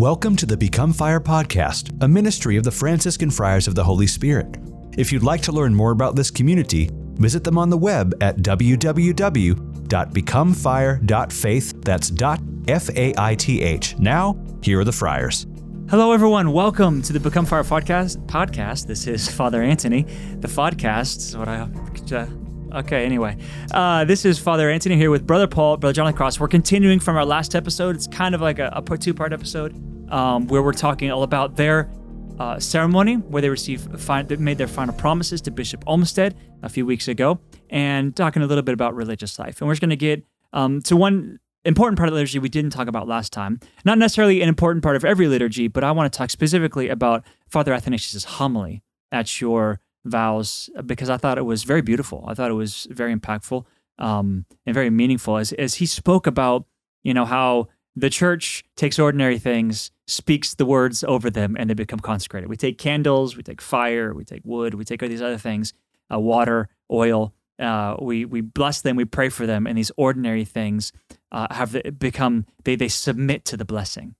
Welcome to the Become Fire podcast, a ministry of the Franciscan Friars of the Holy Spirit. If you'd like to learn more about this community, visit them on the web at www.becomefire.faith. That's dot F A I T H. Now, here are the friars. Hello, everyone. Welcome to the Become Fire podcast. Podcast. This is Father Anthony. The podcast is what I. Uh, okay. Anyway, uh, this is Father Anthony here with Brother Paul, Brother John Cross. We're continuing from our last episode. It's kind of like a, a two-part episode um, where we're talking all about their uh, ceremony where they received they made their final promises to Bishop Olmsted a few weeks ago, and talking a little bit about religious life. And we're just going to get um, to one important part of liturgy we didn't talk about last time. Not necessarily an important part of every liturgy, but I want to talk specifically about Father Athanasius' homily at your vows because I thought it was very beautiful. I thought it was very impactful um, and very meaningful as, as he spoke about, you know, how the church takes ordinary things, speaks the words over them, and they become consecrated. We take candles, we take fire, we take wood, we take all these other things, uh, water, oil, uh, we we bless them, we pray for them, and these ordinary things uh, have become they they submit to the blessing,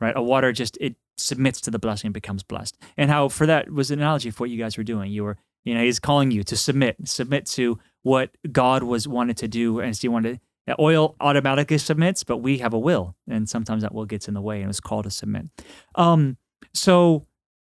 right? A water just it submits to the blessing and becomes blessed. And how for that was an analogy for what you guys were doing. You were you know he's calling you to submit, submit to what God was wanted to do, and he wanted. Oil automatically submits, but we have a will, and sometimes that will gets in the way, and it's called to submit. Um, so,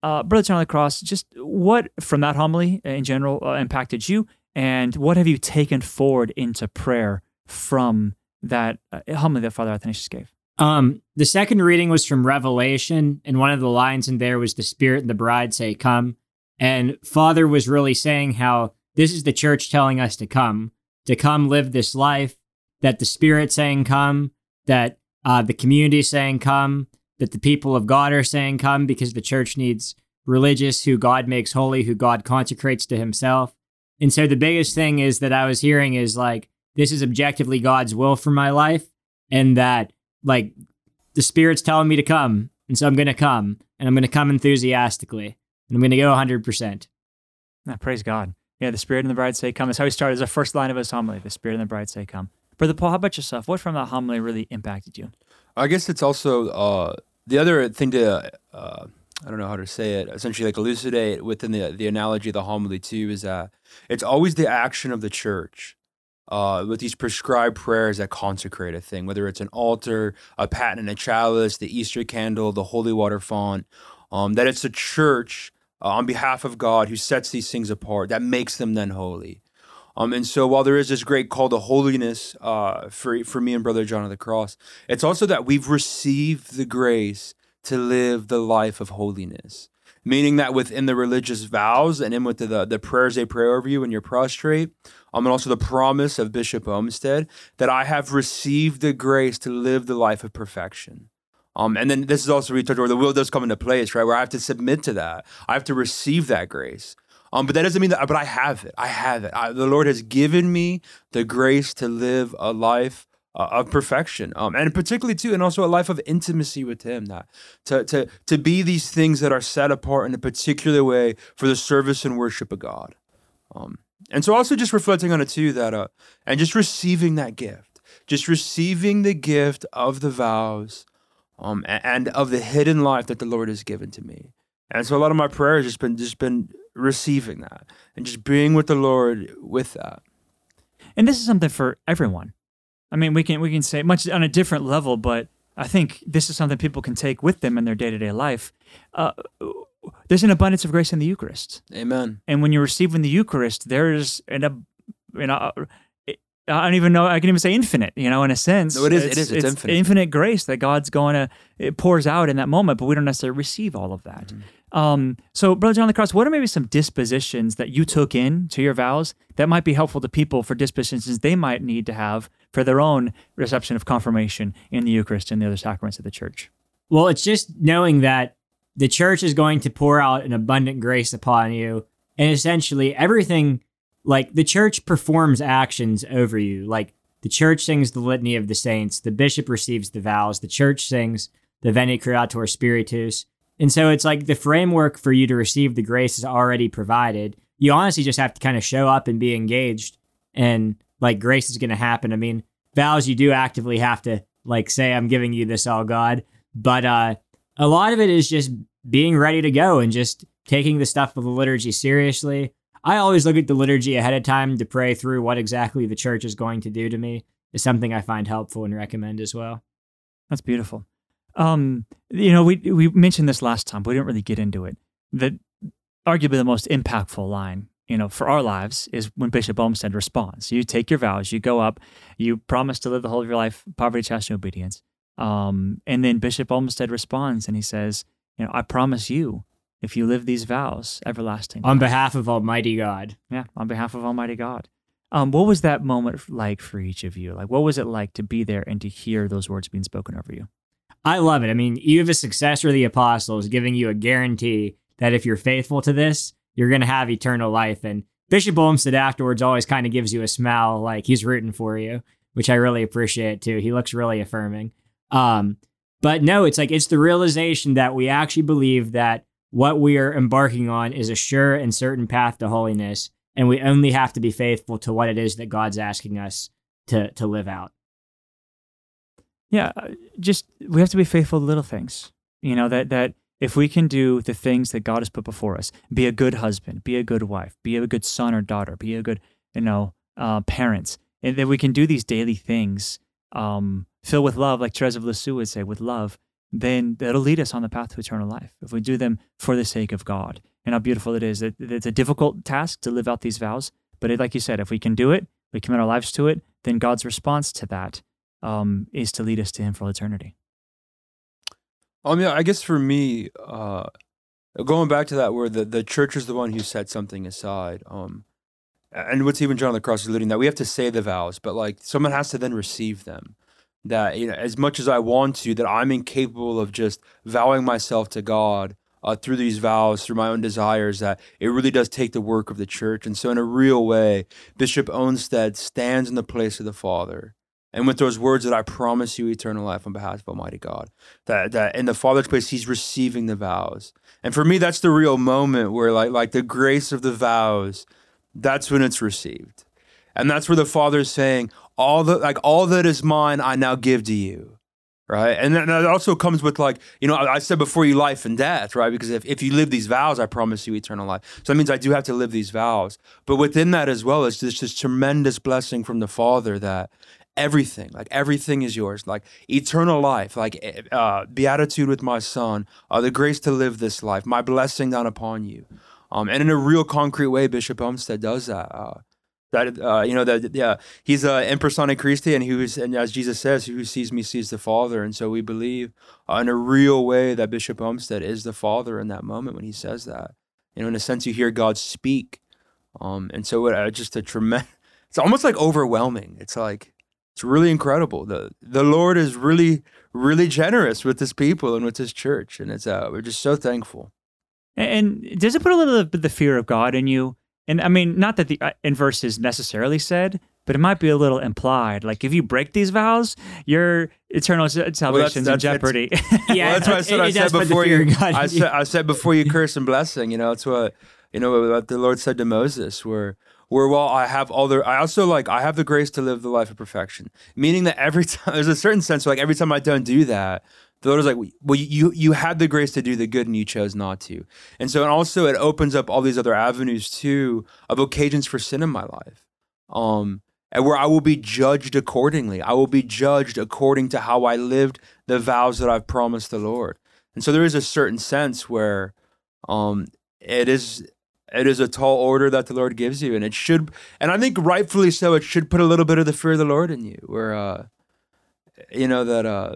uh, Brother Charlie Cross, just what from that homily in general uh, impacted you, and what have you taken forward into prayer from that uh, homily that Father Athanasius gave? Um, the second reading was from Revelation, and one of the lines in there was the Spirit and the bride say, Come. And Father was really saying how this is the church telling us to come, to come live this life, that the Spirit saying, Come, that uh, the community saying, Come, that the people of God are saying, Come, because the church needs religious who God makes holy, who God consecrates to Himself. And so the biggest thing is that I was hearing is like, this is objectively God's will for my life, and that like the Spirit's telling me to come. And so I'm going to come, and I'm going to come enthusiastically, and I'm going to go 100%. Yeah, praise God. Yeah, the Spirit and the bride say, Come. That's how he started as the first line of his homily. The Spirit and the bride say, Come. Brother Paul, how about yourself? What from that homily really impacted you? I guess it's also uh, the other thing to uh, I don't know how to say it, essentially like elucidate within the the analogy of the homily too is that it's always the action of the church. Uh, with these prescribed prayers that consecrate a thing, whether it's an altar, a paten and a chalice, the Easter candle, the holy water font, um, that it's the church uh, on behalf of God who sets these things apart, that makes them then holy. Um, and so while there is this great call to holiness uh, for, for me and Brother John of the Cross, it's also that we've received the grace to live the life of holiness. Meaning that within the religious vows and in with the, the prayers they pray over you when you're prostrate, um, and also the promise of Bishop Olmsted, that I have received the grace to live the life of perfection. Um, and then this is also where where the will does come into place, right? Where I have to submit to that. I have to receive that grace. Um, but that doesn't mean that, but I have it. I have it. I, the Lord has given me the grace to live a life uh, of perfection um, and particularly too and also a life of intimacy with him that to, to to be these things that are set apart in a particular way for the service and worship of god um, and so also just reflecting on it too that uh and just receiving that gift just receiving the gift of the vows um, and of the hidden life that the lord has given to me and so a lot of my prayers just been just been receiving that and just being with the lord with that and this is something for everyone I mean, we can we can say much on a different level, but I think this is something people can take with them in their day to day life. Uh, there's an abundance of grace in the Eucharist. Amen. And when you're receiving the Eucharist, there's an you know. I don't even know. I can even say infinite. You know, in a sense, no, it is. It's, it is. It's, it's infinite. infinite grace that God's going to it pours out in that moment, but we don't necessarily receive all of that. Mm-hmm. Um, so, Brother John the Cross, what are maybe some dispositions that you took in to your vows that might be helpful to people for dispositions they might need to have for their own reception of confirmation in the Eucharist and the other sacraments of the church? Well, it's just knowing that the church is going to pour out an abundant grace upon you. And essentially, everything like the church performs actions over you. Like the church sings the litany of the saints, the bishop receives the vows, the church sings the Veni Creator Spiritus. And so it's like the framework for you to receive the grace is already provided. You honestly just have to kind of show up and be engaged and like grace is going to happen. I mean, vows you do actively have to like say I'm giving you this all God, but uh A lot of it is just being ready to go and just taking the stuff of the liturgy seriously. I always look at the liturgy ahead of time to pray through what exactly the church is going to do to me. Is something I find helpful and recommend as well. That's beautiful. Um, you know, we we mentioned this last time, but we didn't really get into it. That arguably the most impactful line, you know, for our lives is when Bishop Olmsted responds. You take your vows, you go up, you promise to live the whole of your life, poverty, chastity, obedience. Um, and then Bishop Olmsted responds and he says, you know, I promise you, if you live these vows, everlasting. On life." behalf of Almighty God. Yeah, on behalf of Almighty God. Um, what was that moment like for each of you? Like, what was it like to be there and to hear those words being spoken over you? I love it. I mean, you have a successor of the apostles giving you a guarantee that if you're faithful to this, you're going to have eternal life. And Bishop Olmsted afterwards always kind of gives you a smile, like he's rooting for you, which I really appreciate too. He looks really affirming. Um, but no, it's like it's the realization that we actually believe that what we are embarking on is a sure and certain path to holiness, and we only have to be faithful to what it is that God's asking us to to live out. Yeah, uh, just we have to be faithful to little things. You know that that if we can do the things that God has put before us, be a good husband, be a good wife, be a good son or daughter, be a good you know uh, parents, and that we can do these daily things, um, fill with love, like Therese of Lisieux would say, with love, then that'll lead us on the path to eternal life. If we do them for the sake of God, and how beautiful it is. It, it's a difficult task to live out these vows, but it, like you said, if we can do it, we commit our lives to it, then God's response to that um, is to lead us to Him for all eternity. I mean, I guess for me, uh, going back to that, where the, the church is the one who set something aside, um, and what's even John of the Cross is alluding that we have to say the vows, but like someone has to then receive them. That you know, as much as I want to, that I'm incapable of just vowing myself to God uh, through these vows, through my own desires, that it really does take the work of the church. And so, in a real way, Bishop Olmsted stands in the place of the Father. And with those words that I promise you eternal life on behalf of Almighty God, that, that in the Father's place, he's receiving the vows. And for me, that's the real moment where like, like the grace of the vows, that's when it's received. And that's where the Father is saying, all the like all that is mine, I now give to you right? And then that also comes with like, you know, I said before you life and death, right? Because if, if you live these vows, I promise you eternal life. So that means I do have to live these vows. But within that as well is just this tremendous blessing from the Father that everything, like everything is yours, like eternal life, like eh, uh, beatitude with my son, uh, the grace to live this life, my blessing down upon you. Um, and in a real concrete way, Bishop Olmsted does that. Uh, that uh, you know that yeah he's uh, in persona Christi and he was and as Jesus says who sees me sees the Father and so we believe uh, in a real way that Bishop Olmsted is the Father in that moment when he says that you know in a sense you hear God speak um and so it, uh, just a tremendous it's almost like overwhelming it's like it's really incredible the the Lord is really really generous with his people and with his church and it's uh we're just so thankful And does it put a little bit of the fear of God in you? And I mean, not that the uh, inverse is necessarily said, but it might be a little implied. Like if you break these vows, your eternal salvation salvation's that's- in jeopardy. Yeah, well, that's what I said. it- I it said does put the before fear you. God I said. I said before you curse and blessing. You know, it's what you know what the Lord said to Moses. Where where well, I have the. I also like I have the grace to live the life of perfection. Meaning that every time there's a certain sense. Like every time I don't do that, the Lord is like, well, you you had the grace to do the good and you chose not to. And so, and also, it opens up all these other avenues too of occasions for sin in my life. Um, and where I will be judged accordingly. I will be judged according to how I lived the vows that I've promised the Lord. And so there is a certain sense where um, it is it is a tall order that the Lord gives you, and it should, and I think rightfully so, it should put a little bit of the fear of the Lord in you, where uh, you know that uh,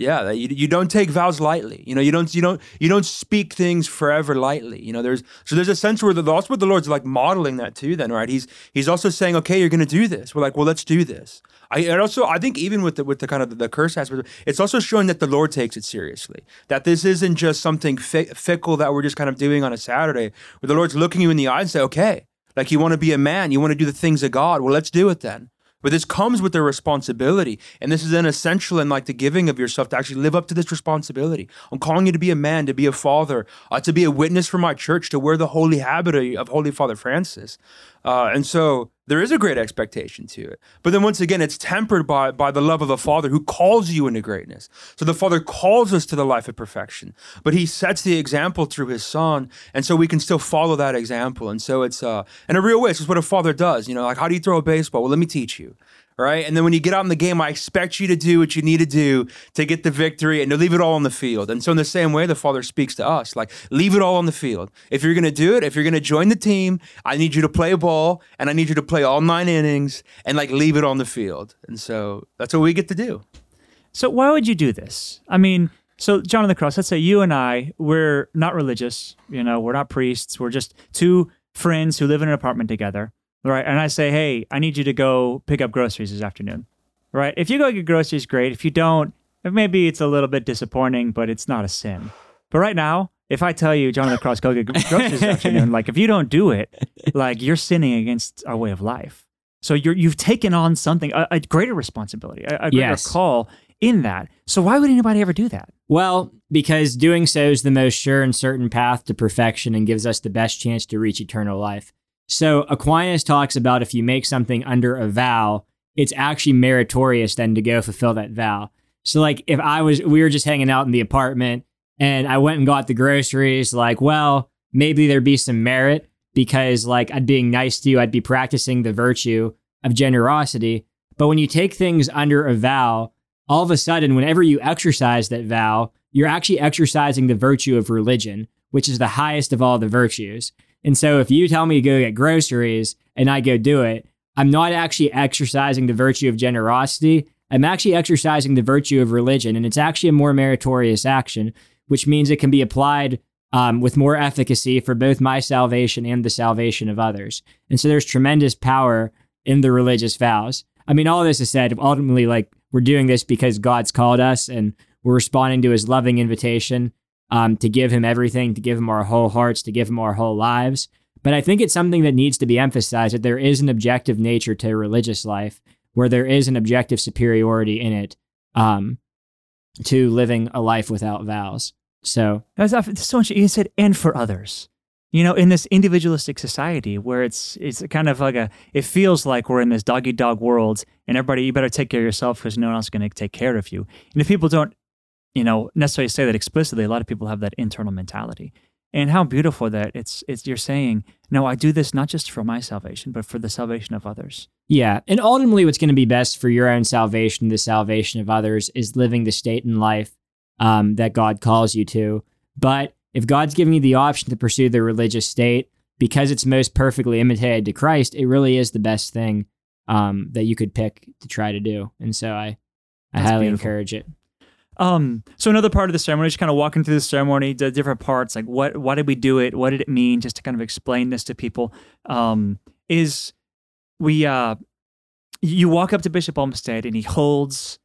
yeah, you, you don't take vows lightly. You know, you don't you don't you don't speak things forever lightly. You know, there's so there's a sense where the, that's what the Lord's like modeling that too. Then right, he's he's also saying, okay, you're going to do this. We're like, well, let's do this. I also I think even with the with the kind of the curse aspect, it's also showing that the Lord takes it seriously. That this isn't just something fi- fickle that we're just kind of doing on a Saturday. Where the Lord's looking you in the eye and say, okay, like you want to be a man, you want to do the things of God. Well, let's do it then. But this comes with a responsibility. And this is an essential in like the giving of yourself to actually live up to this responsibility. I'm calling you to be a man, to be a father, uh, to be a witness for my church, to wear the holy habit of, of Holy Father Francis. Uh, and so there is a great expectation to it. But then once again, it's tempered by, by the love of the Father who calls you into greatness. So the Father calls us to the life of perfection, but he sets the example through his Son. And so we can still follow that example. And so it's, uh, in a real way, it's just what a father does. You know, like, how do you throw a baseball? Well, let me teach you right? And then when you get out in the game, I expect you to do what you need to do to get the victory and to leave it all on the field. And so, in the same way, the Father speaks to us like, leave it all on the field. If you're going to do it, if you're going to join the team, I need you to play ball and I need you to play all nine innings and like leave it on the field. And so, that's what we get to do. So, why would you do this? I mean, so John of the Cross, let's say you and I, we're not religious, you know, we're not priests, we're just two friends who live in an apartment together right? And I say, hey, I need you to go pick up groceries this afternoon, right? If you go get groceries, great. If you don't, maybe it's a little bit disappointing, but it's not a sin. But right now, if I tell you, the Cross, go get groceries this afternoon, like if you don't do it, like you're sinning against our way of life. So you're you've taken on something a, a greater responsibility, a, a greater yes. call in that. So why would anybody ever do that? Well, because doing so is the most sure and certain path to perfection and gives us the best chance to reach eternal life. So Aquinas talks about if you make something under a vow, it's actually meritorious then to go fulfill that vow. So like if I was we were just hanging out in the apartment and I went and got the groceries, like, well, maybe there'd be some merit because like I'd being nice to you, I'd be practicing the virtue of generosity. But when you take things under a vow, all of a sudden, whenever you exercise that vow, you're actually exercising the virtue of religion, which is the highest of all the virtues. And so if you tell me to go get groceries and I go do it, I'm not actually exercising the virtue of generosity. I'm actually exercising the virtue of religion. And it's actually a more meritorious action, which means it can be applied um, with more efficacy for both my salvation and the salvation of others. And so there's tremendous power in the religious vows. I mean, all this is said, ultimately, like we're doing this because God's called us and we're responding to his loving invitation um, to give him everything, to give him our whole hearts, to give him our whole lives. But I think it's something that needs to be emphasized that there is an objective nature to religious life where there is an objective superiority in it um, to living a life without vows. So that's so much. You said, and for others. You know, in this individualistic society where it's it's kind of like a, it feels like we're in this doggy dog world, and everybody, you better take care of yourself because no one else is going to take care of you. And if people don't you know, necessarily say that explicitly. A lot of people have that internal mentality. And how beautiful that it's it's you're saying, no, I do this not just for my salvation, but for the salvation of others. Yeah. And ultimately what's going to be best for your own salvation, the salvation of others, is living the state in life um, that God calls you to. But if God's giving you the option to pursue the religious state because it's most perfectly imitated to Christ, it really is the best thing um, that you could pick to try to do. And so I, I highly beautiful. encourage it. Um, so another part of the ceremony, just kind of walking through the ceremony, the different parts, like what, why did we do it? What did it mean? Just to kind of explain this to people, um, is we, uh, you walk up to Bishop Olmsted and he holds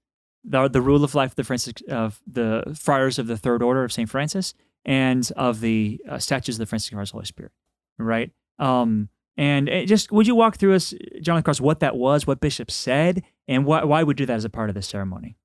the, the rule of life of the Francis, of the friars of the Third Order of Saint Francis and of the uh, statues of the Franciscan Friars of the Holy Spirit, right? Um, and just would you walk through us, John Cross, what that was, what Bishop said, and why why we do that as a part of the ceremony?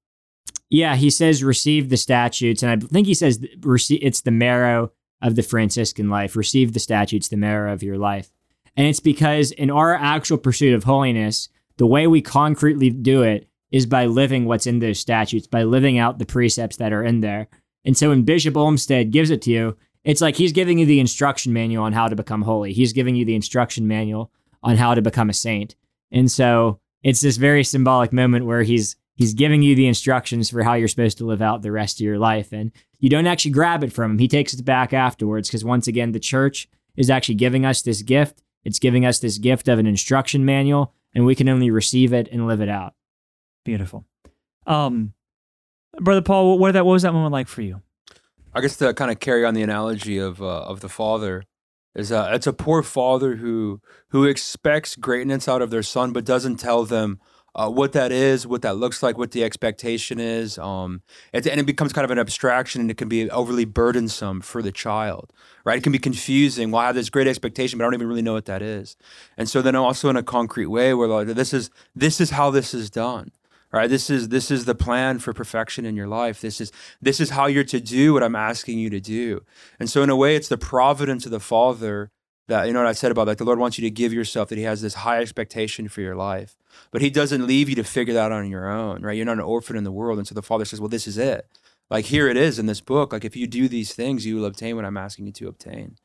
Yeah, he says receive the statutes, and I think he says it's the marrow of the Franciscan life. Receive the statutes, the marrow of your life. And it's because in our actual pursuit of holiness, the way we concretely do it is by living what's in those statutes, by living out the precepts that are in there. And so when Bishop Olmsted gives it to you, it's like he's giving you the instruction manual on how to become holy. He's giving you the instruction manual on how to become a saint. And so it's this very symbolic moment where he's he's giving you the instructions for how you're supposed to live out the rest of your life. And you don't actually grab it from him. He takes it back afterwards because once again, the church is actually giving us this gift. It's giving us this gift of an instruction manual, and we can only receive it and live it out. Beautiful. Um, Brother Paul, what, that, what was that moment like for you? I guess to kind of carry on the analogy of uh, of the father is uh, it's a poor father who who expects greatness out of their son but doesn't tell them uh, what that is, what that looks like, what the expectation is. Um, and, and it becomes kind of an abstraction and it can be overly burdensome for the child, right? It can be confusing. Well, I have this great expectation, but I don't even really know what that is. And so then also in a concrete way where like, this is, this is how this is done. Right. This is this is the plan for perfection in your life. This is this is how you're to do what I'm asking you to do. And so in a way, it's the providence of the Father that you know what I said about like the Lord wants you to give yourself that He has this high expectation for your life, but He doesn't leave you to figure that out on your own, right? You're not an orphan in the world, and so the Father says, "Well, this is it. Like here it is in this book. Like if you do these things, you will obtain what I'm asking you to obtain."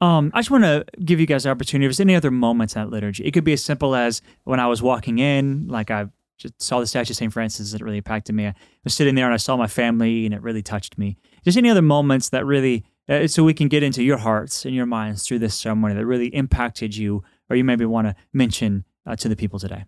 Um, I just want to give you guys the opportunity. If there's any other moments in that liturgy, it could be as simple as when I was walking in, like I just saw the statue of St. Francis it really impacted me. I was sitting there and I saw my family and it really touched me. Just any other moments that really, uh, so we can get into your hearts and your minds through this ceremony that really impacted you, or you maybe want to mention uh, to the people today.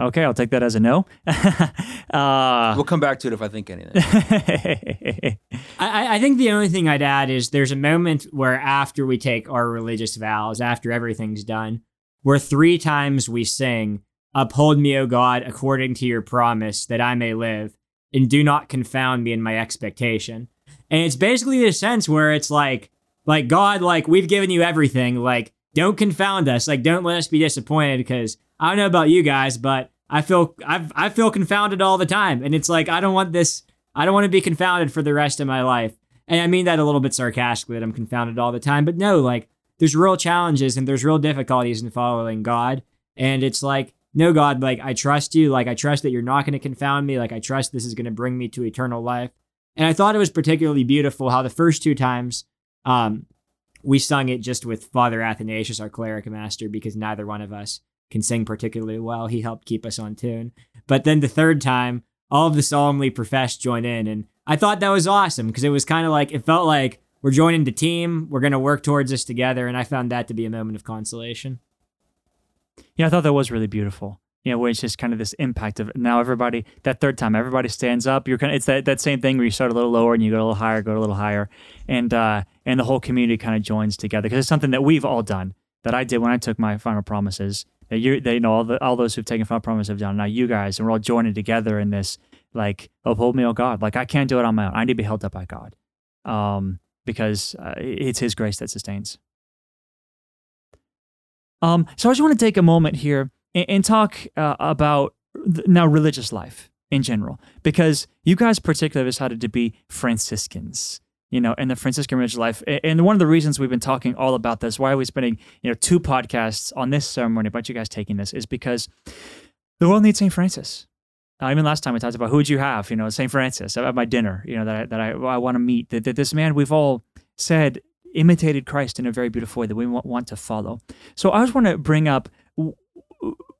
Okay, I'll take that as a no. uh, we'll come back to it if I think anything. I, I, think the only thing I'd add is there's a moment where after we take our religious vows, after everything's done, where three times we sing, Uphold me, O God, according to your promise, that I may live, and do not confound me in my expectation. And it's basically the sense where it's like, like God, like we've given you everything, like don't confound us, like don't let us be disappointed because I don't know about you guys, but I feel I've, I feel confounded all the time, and it's like I don't want this. I don't want to be confounded for the rest of my life. And I mean that a little bit sarcastically that I'm confounded all the time, but no, like there's real challenges and there's real difficulties in following God, and it's like no God, like I trust you, like I trust that you're not going to confound me, like I trust this is going to bring me to eternal life. And I thought it was particularly beautiful how the first two times um, we sung it just with Father Athanasius, our cleric master, because neither one of us can sing particularly well. He helped keep us on tune. But then the third time, all of the solemnly professed joined in. And I thought that was awesome because it was kind of like, it felt like we're joining the team. We're going to work towards this together. And I found that to be a moment of consolation. Yeah, I thought that was really beautiful. You know, where it's just kind of this impact of now everybody, that third time, everybody stands up. You're kind of, it's that, that same thing where you start a little lower and you go a little higher, go a little higher. And, uh, and the whole community kind of joins together because it's something that we've all done that I did when I took my final promises that you they know all the all those who've taken final promises have done. Now you guys, and we're all joining together in this. Like, uphold me, oh God. Like I can't do it on my own. I need to be held up by God, um, because uh, it's His grace that sustains. Um, so I just want to take a moment here and, and talk uh, about now religious life in general, because you guys particularly decided to be Franciscans you know, in the Franciscan religious life. And one of the reasons we've been talking all about this, why are we spending, you know, two podcasts on this ceremony, about you guys taking this, is because the world needs St. Francis. Uh, even last time we talked about who would you have, you know, St. Francis at my dinner, you know, that I, that I, I want to meet. That, that this man we've all said imitated Christ in a very beautiful way that we want, want to follow. So I just want to bring up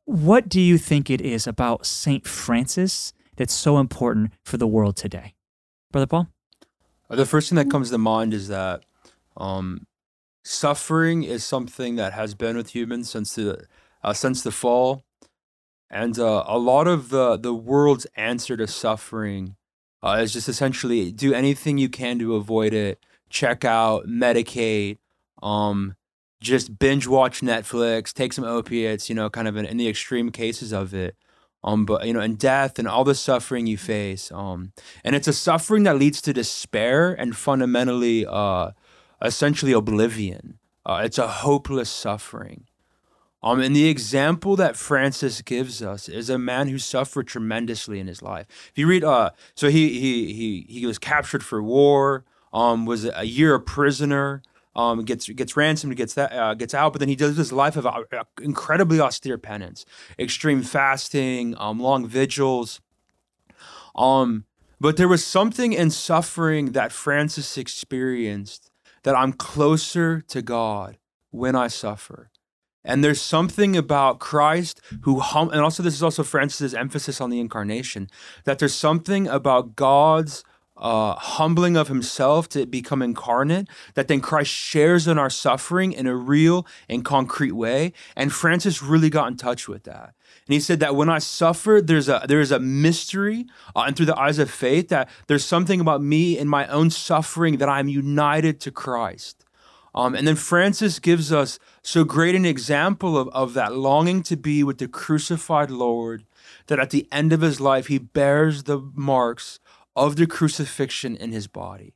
what do you think it is about St. Francis that's so important for the world today? Brother Paul? Uh, the first thing that comes to mind is that um, suffering is something that has been with humans since the uh, since the fall, and uh, a lot of the the world's answer to suffering uh, is just essentially do anything you can to avoid it, check out, medicate, um, just binge watch Netflix, take some opiates, you know, kind of in, in the extreme cases of it um, but you know, and death and all the suffering you face. Um, and it's a suffering that leads to despair and fundamentally, uh, essentially oblivion. Uh, it's a hopeless suffering. Um, and the example that Francis gives us is a man who suffered tremendously in his life. If you read, uh, so he he he he was captured for war. Um, was a year a prisoner um, gets gets ransomed, gets that uh, gets out, but then he does this life of uh, incredibly austere penance, extreme fasting, um, long vigils. Um, but there was something in suffering that Francis experienced that I'm closer to God when I suffer. And there's something about Christ who hum and also this is also Francis's emphasis on the incarnation that there's something about God's uh, humbling of himself to become incarnate, that then Christ shares in our suffering in a real and concrete way. And Francis really got in touch with that. And he said that when I suffer, there's a there is a mystery, uh, and through the eyes of faith, that there's something about me in my own suffering that I'm united to Christ. Um, and then Francis gives us so great an example of, of that longing to be with the crucified Lord, that at the end of his life, he bears the marks of the crucifixion in his body.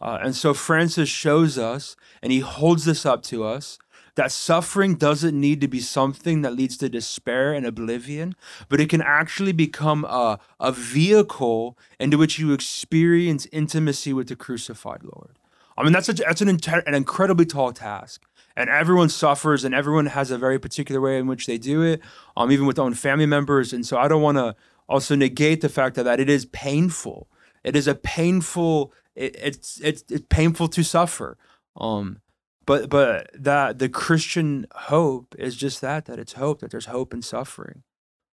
Uh, and so Francis shows us, and he holds this up to us, that suffering doesn't need to be something that leads to despair and oblivion, but it can actually become a, a vehicle into which you experience intimacy with the crucified Lord. I mean, that's, a, that's an, an incredibly tall task. And everyone suffers and everyone has a very particular way in which they do it, um, even with their own family members. And so I don't want to also negate the fact that, it is painful. It is a painful, it, it's, it's, it's painful to suffer. Um, but but that the Christian hope is just that that it's hope that there's hope in suffering.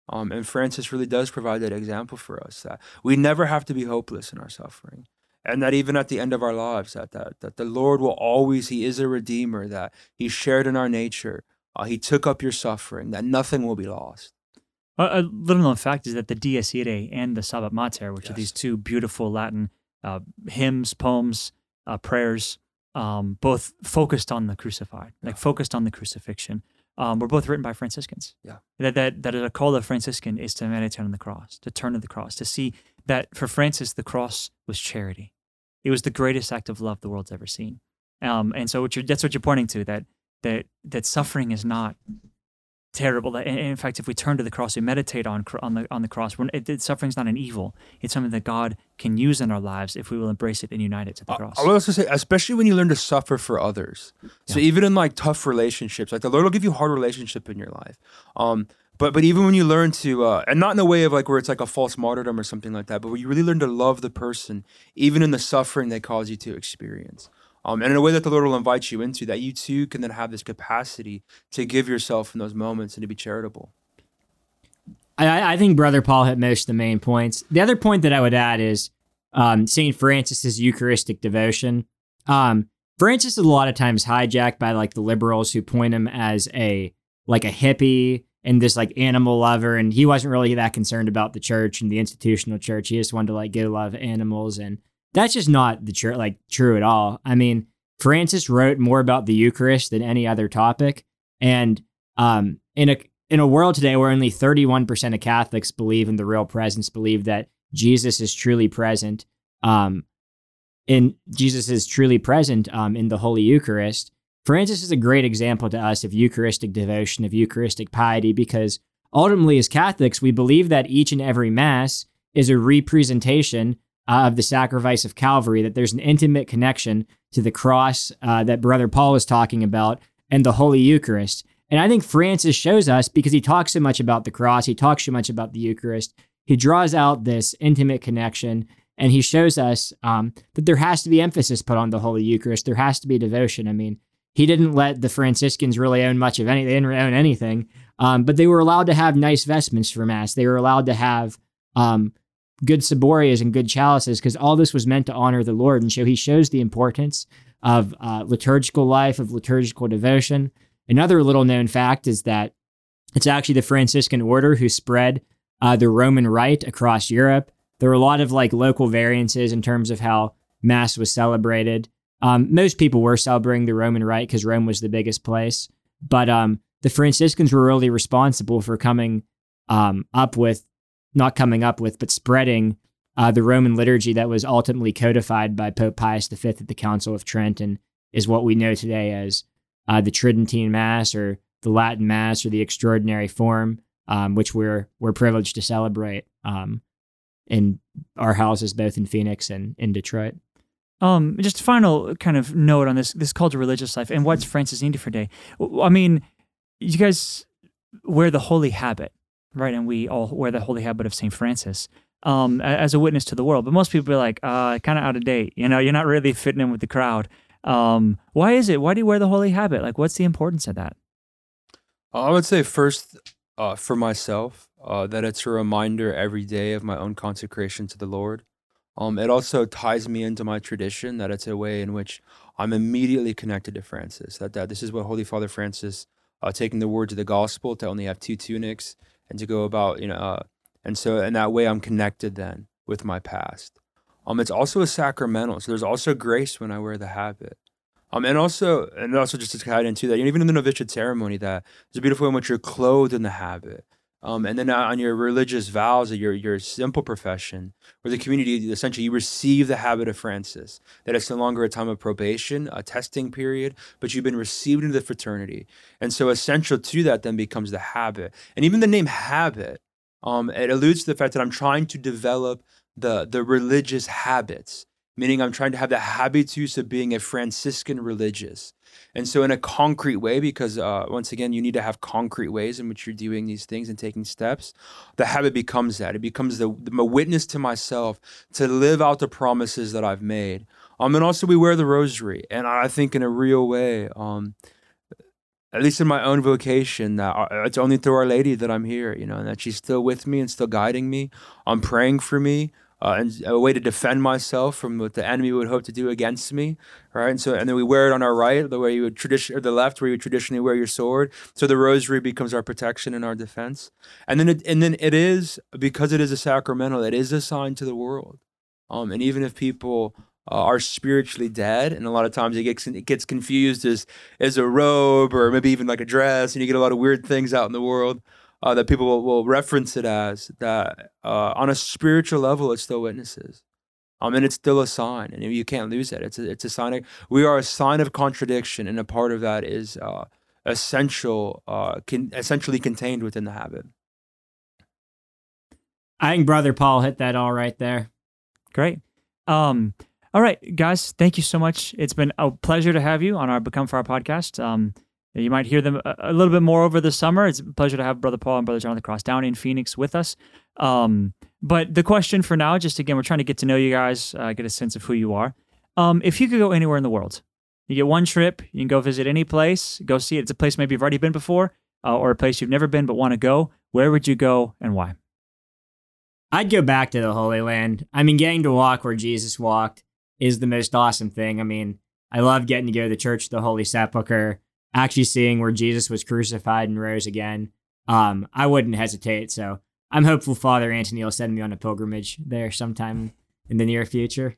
Um, and Francis really does provide that example for us that we never have to be hopeless in our suffering, and that even at the end of our lives, that that that the Lord will always He is a redeemer, that He shared in our nature, uh, He took up your suffering, that nothing will be lost. A, little known fact is that the Dies Irae and the Stabat Mater, which yes. are these two beautiful Latin uh, hymns, poems, uh, prayers, um, both focused on the crucified, yeah. like focused on the crucifixion. Um, were both written by Franciscans. Yeah. That that that a call of Franciscan is to meditate on the cross, to turn to the cross, to see that for Francis the cross was charity. It was the greatest act of love the world's ever seen. Um, and so what that's what you're pointing to that that that suffering is not terrible. In fact, if we turn to the cross, we meditate on on the on the cross. It, suffering is not an evil. It's something that God can use in our lives if we will embrace it and unite it to the cross. I would also say, especially when you learn to suffer for others. So yeah. even in like tough relationships, like the Lord will give you hard relationship in your life. Um, but but even when you learn to, uh, and not in a way of like where it's like a false martyrdom or something like that, but where you really learn to love the person, even in the suffering they cause you to experience um, and in a way that the Lord will invite you into, that you too can then have this capacity to give yourself in those moments and to be charitable. I, I think Brother Paul hit most of the main points. The other point that I would add is um, St. Francis's Eucharistic devotion. Um, Francis is a lot of times hijacked by like the liberals who point him as a like a hippie and this like animal lover, and he wasn't really that concerned about the church and the institutional church. He just wanted to like get a lot of animals and that's just not the true like true at all. I mean, Francis wrote more about the Eucharist than any other topic, and um, in a in a world today where only 31% of Catholics believe in the real presence, believe that Jesus is truly present, um, and Jesus is truly present um, in the Holy Eucharist. Francis is a great example to us of Eucharistic devotion, of Eucharistic piety, because ultimately, as Catholics, we believe that each and every Mass is a representation uh, of the sacrifice of Calvary, that there's an intimate connection to the cross uh, that Brother Paul was talking about and the Holy Eucharist. And I think Francis shows us because he talks so much about the cross, he talks so much about the Eucharist, he draws out this intimate connection and he shows us um, that there has to be emphasis put on the Holy Eucharist. There has to be devotion. I mean, he didn't let the Franciscans really own much of any, they didn't own anything, um, but they were allowed to have nice vestments for Mass. They were allowed to have um, good ciborias and good chalices because all this was meant to honor the Lord. And so he shows the importance of uh, liturgical life, of liturgical devotion. Another little known fact is that it's actually the Franciscan order who spread uh, the Roman Rite across Europe. There were a lot of like local variances in terms of how Mass was celebrated. Um, most people were celebrating the Roman Rite because Rome was the biggest place, but um, the Franciscans were really responsible for coming um, up with not coming up with, but spreading uh, the Roman liturgy that was ultimately codified by Pope Pius V at the Council of Trent and is what we know today as uh, the Tridentine Mass or the Latin Mass or the Extraordinary Form, um, which we're we're privileged to celebrate um, in our houses both in Phoenix and in Detroit. Um, just a final kind of note on this this call to religious life and what's Francis needed for day. I mean, you guys wear the holy habit right? And we all wear the holy habit of St. Francis um, as a witness to the world. But most people are like, uh, kind of out of date. You know, you're not really fitting in with the crowd. Um, why is it? Why do you wear the holy habit? Like, what's the importance of that? I would say first, uh, for myself, uh, that it's a reminder every day of my own consecration to the Lord. Um, it also ties me into my tradition that it's a way in which I'm immediately connected to Francis. That that this is what Holy Father Francis, uh, taking the words of the gospel to only have two tunics, and to go about, you know, uh, and so in that way I'm connected then with my past. Um, it's also a sacramental, so there's also grace when I wear the habit. Um, and also, and also just to tie into that, you know, even in the novitiate ceremony, that there's a beautiful way in which you're clothed in the habit. Um, and then on your religious vows, your your simple profession, where the community essentially you receive the habit of Francis, that it's no longer a time of probation, a testing period, but you've been received into the fraternity. And so essential to that then becomes the habit. And even the name habit, um, it alludes to the fact that I'm trying to develop the the religious habits, meaning I'm trying to have the habitus of being a Franciscan religious. And so, in a concrete way, because uh, once again, you need to have concrete ways in which you're doing these things and taking steps, the habit becomes that. It becomes the, the witness to myself to live out the promises that I've made. Um, and also, we wear the rosary. And I think, in a real way, um, at least in my own vocation, that uh, it's only through Our Lady that I'm here, you know, and that she's still with me and still guiding me, I'm praying for me uh, and a way to defend myself from what the enemy would hope to do against me, right? And so, and then we wear it on our right, the way you would tradition, or the left, where you would traditionally wear your sword. So the rosary becomes our protection and our defense. And then, it, and then it is because it is a sacramental. It is a sign to the world. Um, and even if people uh, are spiritually dead, and a lot of times it gets it gets confused as as a robe or maybe even like a dress, and you get a lot of weird things out in the world uh, that people will, will, reference it as that uh, on a spiritual level it's still witnesses. Um, and it's still a sign and you can't lose it it's a, it's a sign of, we are a sign of contradiction and a part of that is uh, essential uh, con- essentially contained within the habit. I think brother paul hit that all right there. Great. Um, all right guys thank you so much. It's been a pleasure to have you on our become fire podcast. Um, you might hear them a, little bit more over the summer. It's a pleasure to have Brother Paul and Brother John of the Cross down in Phoenix with us. Um, but the question for now, just again, we're trying to get to know you guys, uh, get a sense of who you are. Um, if you could go anywhere in the world, you get one trip, you can go visit any place, go see it. It's a place maybe you've already been before, uh, or a place you've never been but want to go. Where would you go and why? I'd go back to the Holy Land. I mean, getting to walk where Jesus walked is the most awesome thing. I mean, I love getting to go to the Church of the Holy Sepulchre actually seeing where Jesus was crucified and rose again, um, I wouldn't hesitate. So I'm hopeful Father Anthony will send me on a pilgrimage there sometime in the near future.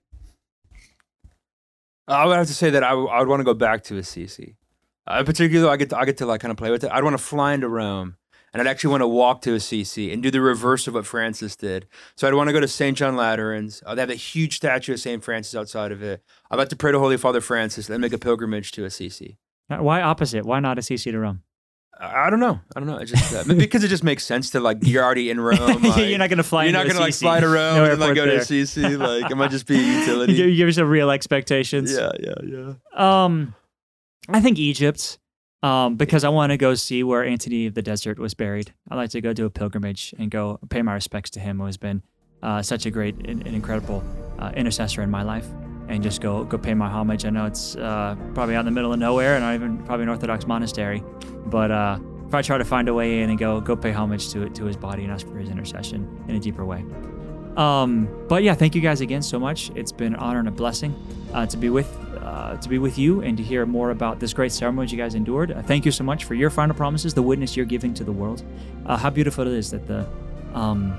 I would have to say that I, w- I would want to go back to Assisi. Uh, particularly, I get to, I get to like kind of play with it. I'd want to fly into Rome, and I'd actually want to walk to Assisi and do the reverse of what Francis did. So I'd want to go to St. John Lateran's. Uh, they have a huge statue of St. Francis outside of it. I'd like to pray to Holy Father Francis, then make a pilgrimage to Assisi. Why opposite? Why not Assisi to Rome? I don't know. I don't know. It just uh, because it just makes sense to like you're already in Rome. Like, you're not gonna fly. You're not gonna like fly to Rome no and like go there. to Assisi. Like it might just be utility. you, give, you give yourself real expectations. Yeah, yeah, yeah. Um, I think Egypt. Um, because I want to go see where Antony of the Desert was buried. I'd like to go do a pilgrimage and go pay my respects to him, who has been uh, such a great and, and incredible uh, intercessor in my life and just go go pay my homage. I know it's uh, probably out in the middle of nowhere, and not even probably an Orthodox monastery, but uh, if I try to find a way in and go go pay homage to to his body and ask for his intercession in a deeper way. Um, but yeah, thank you guys again so much. It's been an honor and a blessing uh, to be with uh, to be with you and to hear more about this great ceremony you guys endured. Uh, thank you so much for your final promises, the witness you're giving to the world. Uh, how beautiful it is that the um,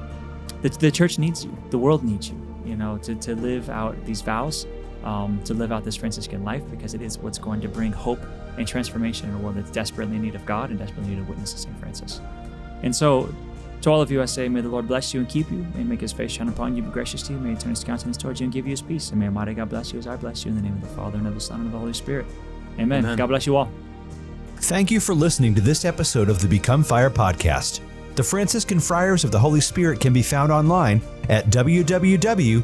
the, the church needs you, the world needs you. You know, to, to live out these vows um, to live out this Franciscan life because it is what's going to bring hope and transformation in a world that's desperately in need of God and desperately in need of witness to St. Francis. And so, to all of you, I say, may the Lord bless you and keep you. May make his face shine upon you, be gracious to you. May he turn his countenance towards you and give you his peace. And may Almighty God bless you as I bless you in the name of the Father and of the Son and of the Holy Spirit. Amen. Amen. God bless you all. Thank you for listening to this episode of the Become Fire podcast. The Franciscan Friars of the Holy Spirit can be found online at www